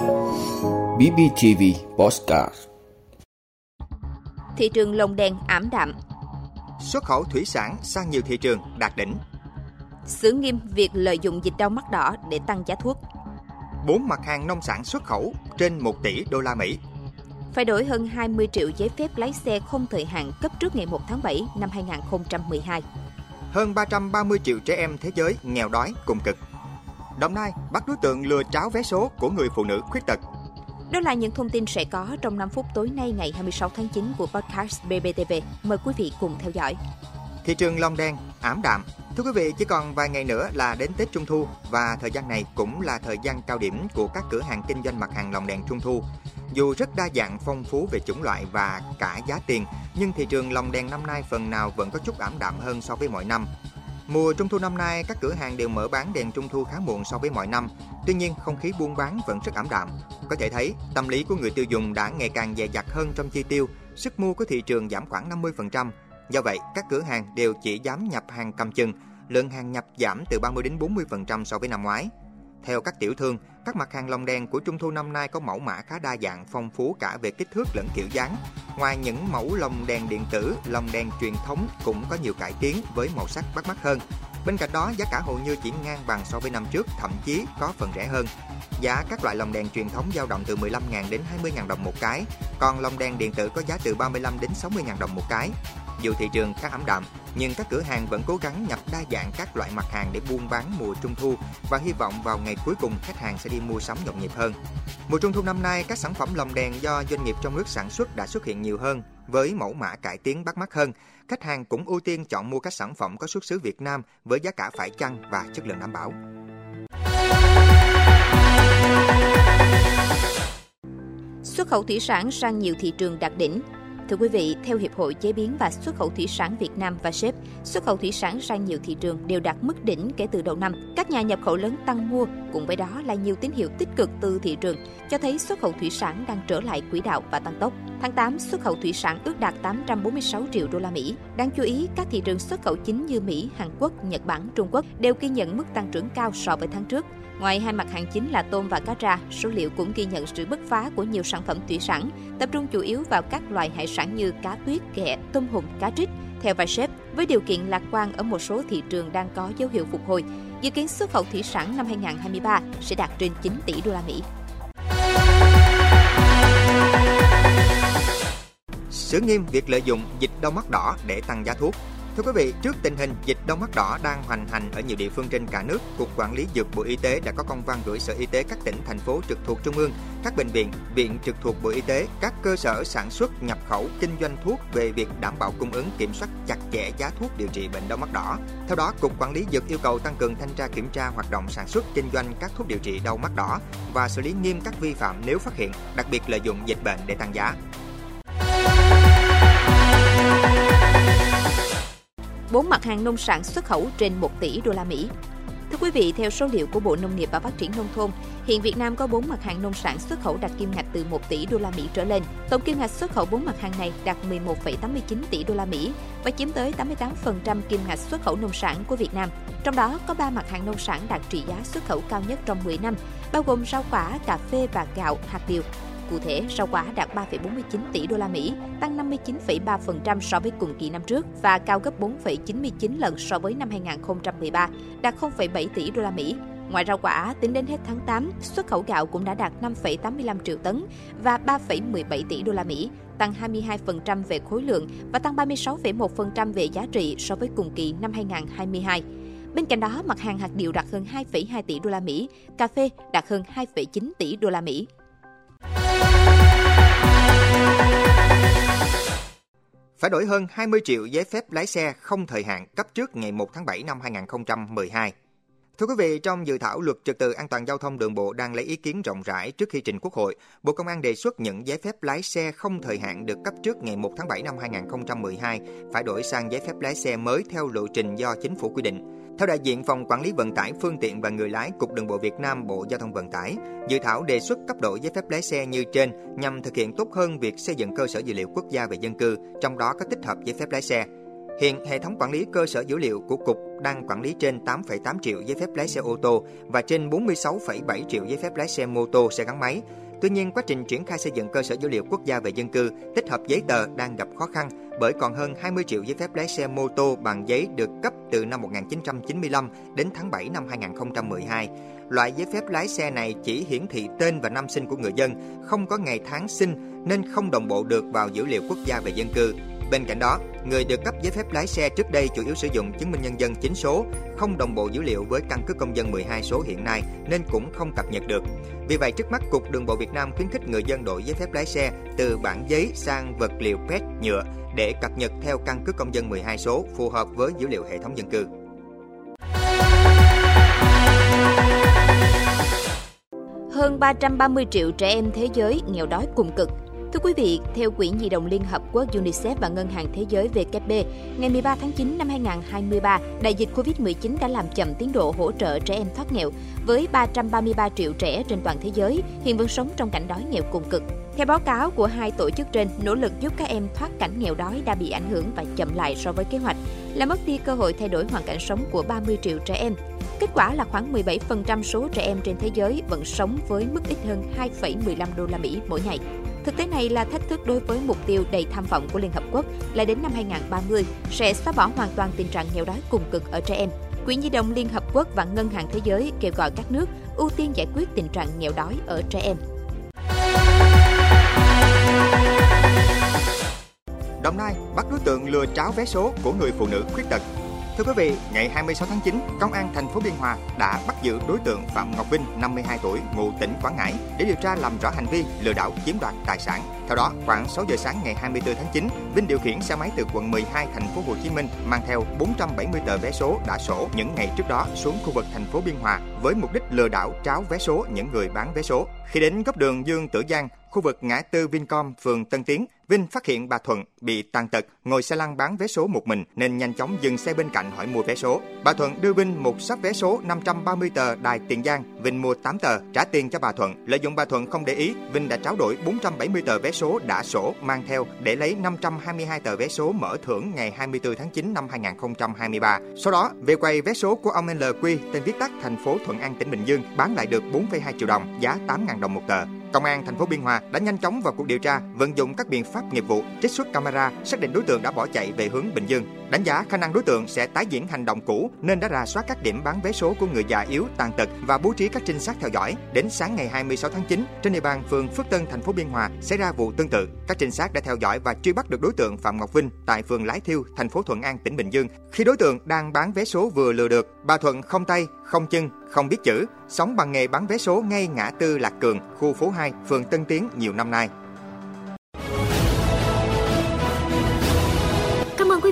BBTV Postcard. Thị trường lồng đèn ảm đạm. Xuất khẩu thủy sản sang nhiều thị trường đạt đỉnh. Xử nghiêm việc lợi dụng dịch đau mắt đỏ để tăng giá thuốc. Bốn mặt hàng nông sản xuất khẩu trên 1 tỷ đô la Mỹ. Phải đổi hơn 20 triệu giấy phép lái xe không thời hạn cấp trước ngày 1 tháng 7 năm 2012 Hơn 330 triệu trẻ em thế giới nghèo đói cùng cực Đồng Nai bắt đối tượng lừa tráo vé số của người phụ nữ khuyết tật. Đó là những thông tin sẽ có trong 5 phút tối nay ngày 26 tháng 9 của podcast BBTV. Mời quý vị cùng theo dõi. Thị trường Long Đen ảm đạm. Thưa quý vị, chỉ còn vài ngày nữa là đến Tết Trung Thu và thời gian này cũng là thời gian cao điểm của các cửa hàng kinh doanh mặt hàng lồng đèn Trung Thu. Dù rất đa dạng phong phú về chủng loại và cả giá tiền, nhưng thị trường lồng đèn năm nay phần nào vẫn có chút ảm đạm hơn so với mọi năm. Mùa Trung thu năm nay, các cửa hàng đều mở bán đèn Trung thu khá muộn so với mọi năm. Tuy nhiên, không khí buôn bán vẫn rất ảm đạm. Có thể thấy, tâm lý của người tiêu dùng đã ngày càng dè dặt hơn trong chi tiêu, sức mua của thị trường giảm khoảng 50%. Do vậy, các cửa hàng đều chỉ dám nhập hàng cầm chừng, lượng hàng nhập giảm từ 30 đến 40% so với năm ngoái. Theo các tiểu thương, các mặt hàng lồng đèn của Trung thu năm nay có mẫu mã khá đa dạng, phong phú cả về kích thước lẫn kiểu dáng. Ngoài những mẫu lồng đèn điện tử, lồng đèn truyền thống cũng có nhiều cải tiến với màu sắc bắt mắt hơn. Bên cạnh đó, giá cả hầu như chỉ ngang bằng so với năm trước, thậm chí có phần rẻ hơn. Giá các loại lồng đèn truyền thống dao động từ 15.000 đến 20.000 đồng một cái, còn lồng đèn điện tử có giá từ 35 đến 60.000 đồng một cái. Dù thị trường khá ảm đạm, nhưng các cửa hàng vẫn cố gắng nhập đa dạng các loại mặt hàng để buôn bán mùa trung thu và hy vọng vào ngày cuối cùng khách hàng sẽ đi mua sắm nhộn nhịp hơn. Mùa trung thu năm nay, các sản phẩm lồng đèn do doanh nghiệp trong nước sản xuất đã xuất hiện nhiều hơn với mẫu mã cải tiến bắt mắt hơn. Khách hàng cũng ưu tiên chọn mua các sản phẩm có xuất xứ Việt Nam với giá cả phải chăng và chất lượng đảm bảo. Xuất khẩu thủy sản sang nhiều thị trường đạt đỉnh, Thưa quý vị, theo Hiệp hội Chế biến và Xuất khẩu Thủy sản Việt Nam và SEP, xuất khẩu thủy sản sang nhiều thị trường đều đạt mức đỉnh kể từ đầu năm. Các nhà nhập khẩu lớn tăng mua, cùng với đó là nhiều tín hiệu tích cực từ thị trường, cho thấy xuất khẩu thủy sản đang trở lại quỹ đạo và tăng tốc. Tháng 8, xuất khẩu thủy sản ước đạt 846 triệu đô la Mỹ. Đáng chú ý, các thị trường xuất khẩu chính như Mỹ, Hàn Quốc, Nhật Bản, Trung Quốc đều ghi nhận mức tăng trưởng cao so với tháng trước. Ngoài hai mặt hàng chính là tôm và cá tra, số liệu cũng ghi nhận sự bứt phá của nhiều sản phẩm thủy sản, tập trung chủ yếu vào các loài hải sản như cá tuyết, ghẹ, tôm hùm, cá trích. Theo Vashep, với điều kiện lạc quan ở một số thị trường đang có dấu hiệu phục hồi, dự kiến xuất khẩu thủy sản năm 2023 sẽ đạt trên 9 tỷ đô la Mỹ. Xử nghiêm việc lợi dụng dịch đau mắt đỏ để tăng giá thuốc. Thưa quý vị, trước tình hình dịch đau mắt đỏ đang hoành hành ở nhiều địa phương trên cả nước, Cục Quản lý Dược Bộ Y tế đã có công văn gửi Sở Y tế các tỉnh, thành phố trực thuộc Trung ương, các bệnh viện, viện trực thuộc Bộ Y tế, các cơ sở sản xuất, nhập khẩu, kinh doanh thuốc về việc đảm bảo cung ứng kiểm soát chặt chẽ giá thuốc điều trị bệnh đau mắt đỏ. Theo đó, Cục Quản lý Dược yêu cầu tăng cường thanh tra kiểm tra hoạt động sản xuất, kinh doanh các thuốc điều trị đau mắt đỏ và xử lý nghiêm các vi phạm nếu phát hiện, đặc biệt lợi dụng dịch bệnh để tăng giá. Bốn mặt hàng nông sản xuất khẩu trên 1 tỷ đô la Mỹ. Thưa quý vị, theo số liệu của Bộ Nông nghiệp và Phát triển Nông thôn, hiện Việt Nam có 4 mặt hàng nông sản xuất khẩu đạt kim ngạch từ 1 tỷ đô la Mỹ trở lên. Tổng kim ngạch xuất khẩu 4 mặt hàng này đạt 11,89 tỷ đô la Mỹ và chiếm tới 88% kim ngạch xuất khẩu nông sản của Việt Nam. Trong đó có 3 mặt hàng nông sản đạt trị giá xuất khẩu cao nhất trong 10 năm, bao gồm rau quả, cà phê và gạo, hạt điều. Cụ thể, rau quả đạt 3,49 tỷ đô la Mỹ, tăng 59,3% so với cùng kỳ năm trước và cao gấp 4,99 lần so với năm 2013, đạt 0,7 tỷ đô la Mỹ. Ngoài rau quả, tính đến hết tháng 8, xuất khẩu gạo cũng đã đạt 5,85 triệu tấn và 3,17 tỷ đô la Mỹ, tăng 22% về khối lượng và tăng 36,1% về giá trị so với cùng kỳ năm 2022. Bên cạnh đó, mặt hàng hạt điều đạt hơn 2,2 tỷ đô la Mỹ, cà phê đạt hơn 2,9 tỷ đô la Mỹ. Phải đổi hơn 20 triệu giấy phép lái xe không thời hạn cấp trước ngày 1 tháng 7 năm 2012. Thưa quý vị, trong dự thảo luật trật tự an toàn giao thông đường bộ đang lấy ý kiến rộng rãi trước khi trình Quốc hội, Bộ Công an đề xuất những giấy phép lái xe không thời hạn được cấp trước ngày 1 tháng 7 năm 2012 phải đổi sang giấy phép lái xe mới theo lộ trình do chính phủ quy định. Theo đại diện Phòng Quản lý Vận tải Phương tiện và Người lái Cục Đường bộ Việt Nam Bộ Giao thông Vận tải, dự thảo đề xuất cấp độ giấy phép lái xe như trên nhằm thực hiện tốt hơn việc xây dựng cơ sở dữ liệu quốc gia về dân cư, trong đó có tích hợp giấy phép lái xe. Hiện hệ thống quản lý cơ sở dữ liệu của Cục đang quản lý trên 8,8 triệu giấy phép lái xe ô tô và trên 46,7 triệu giấy phép lái xe mô tô, xe gắn máy. Tuy nhiên, quá trình triển khai xây dựng cơ sở dữ liệu quốc gia về dân cư, tích hợp giấy tờ đang gặp khó khăn bởi còn hơn 20 triệu giấy phép lái xe mô tô bằng giấy được cấp từ năm 1995 đến tháng 7 năm 2012. Loại giấy phép lái xe này chỉ hiển thị tên và năm sinh của người dân, không có ngày tháng sinh nên không đồng bộ được vào dữ liệu quốc gia về dân cư. Bên cạnh đó, người được cấp giấy phép lái xe trước đây chủ yếu sử dụng chứng minh nhân dân chính số, không đồng bộ dữ liệu với căn cước công dân 12 số hiện nay nên cũng không cập nhật được. Vì vậy, trước mắt Cục Đường bộ Việt Nam khuyến khích người dân đổi giấy phép lái xe từ bản giấy sang vật liệu PET nhựa để cập nhật theo căn cước công dân 12 số phù hợp với dữ liệu hệ thống dân cư. Hơn 330 triệu trẻ em thế giới nghèo đói cùng cực Thưa quý vị, theo Quỹ Nhi đồng Liên Hợp Quốc UNICEF và Ngân hàng Thế giới wb ngày 13 tháng 9 năm 2023, đại dịch COVID-19 đã làm chậm tiến độ hỗ trợ trẻ em thoát nghèo, với 333 triệu trẻ trên toàn thế giới hiện vẫn sống trong cảnh đói nghèo cùng cực. Theo báo cáo của hai tổ chức trên, nỗ lực giúp các em thoát cảnh nghèo đói đã bị ảnh hưởng và chậm lại so với kế hoạch, là mất đi cơ hội thay đổi hoàn cảnh sống của 30 triệu trẻ em. Kết quả là khoảng 17% số trẻ em trên thế giới vẫn sống với mức ít hơn 2,15 đô la Mỹ mỗi ngày. Thực tế này là thách thức đối với mục tiêu đầy tham vọng của Liên Hợp Quốc là đến năm 2030 sẽ xóa bỏ hoàn toàn tình trạng nghèo đói cùng cực ở trẻ em. Quỹ Nhi đồng Liên Hợp Quốc và Ngân hàng Thế giới kêu gọi các nước ưu tiên giải quyết tình trạng nghèo đói ở trẻ em. Đồng Nai bắt đối tượng lừa tráo vé số của người phụ nữ khuyết tật Thưa quý vị, ngày 26 tháng 9, Công an thành phố Biên Hòa đã bắt giữ đối tượng Phạm Ngọc Vinh, 52 tuổi, ngụ tỉnh Quảng Ngãi để điều tra làm rõ hành vi lừa đảo chiếm đoạt tài sản. Theo đó, khoảng 6 giờ sáng ngày 24 tháng 9, Vinh điều khiển xe máy từ quận 12 thành phố Hồ Chí Minh mang theo 470 tờ vé số đã sổ những ngày trước đó xuống khu vực thành phố Biên Hòa với mục đích lừa đảo tráo vé số những người bán vé số. Khi đến góc đường Dương Tử Giang, khu vực ngã tư Vincom, phường Tân Tiến, Vinh phát hiện bà Thuận bị tàn tật, ngồi xe lăn bán vé số một mình nên nhanh chóng dừng xe bên cạnh hỏi mua vé số. Bà Thuận đưa Vinh một sắp vé số 530 tờ đài Tiền Giang, Vinh mua 8 tờ, trả tiền cho bà Thuận. Lợi dụng bà Thuận không để ý, Vinh đã tráo đổi 470 tờ vé số đã sổ mang theo để lấy 522 tờ vé số mở thưởng ngày 24 tháng 9 năm 2023. Sau đó, về quầy vé số của ông LQ, tên viết tắt thành phố Thuận An tỉnh Bình Dương, bán lại được 4,2 triệu đồng, giá 8.000 đồng một tờ. Công an thành phố Biên Hòa đã nhanh chóng vào cuộc điều tra, vận dụng các biện pháp nghiệp vụ, trích xuất camera, xác định đối tượng đã bỏ chạy về hướng Bình Dương. Đánh giá khả năng đối tượng sẽ tái diễn hành động cũ nên đã rà soát các điểm bán vé số của người già yếu, tàn tật và bố trí các trinh sát theo dõi. Đến sáng ngày 26 tháng 9, trên địa bàn phường Phước Tân, thành phố Biên Hòa xảy ra vụ tương tự. Các trinh sát đã theo dõi và truy bắt được đối tượng Phạm Ngọc Vinh tại phường Lái Thiêu, thành phố Thuận An, tỉnh Bình Dương. Khi đối tượng đang bán vé số vừa lừa được, bà Thuận không tay, không chân, không biết chữ, sống bằng nghề bán vé số ngay ngã tư Lạc Cường, khu phố 2, phường Tân Tiến nhiều năm nay.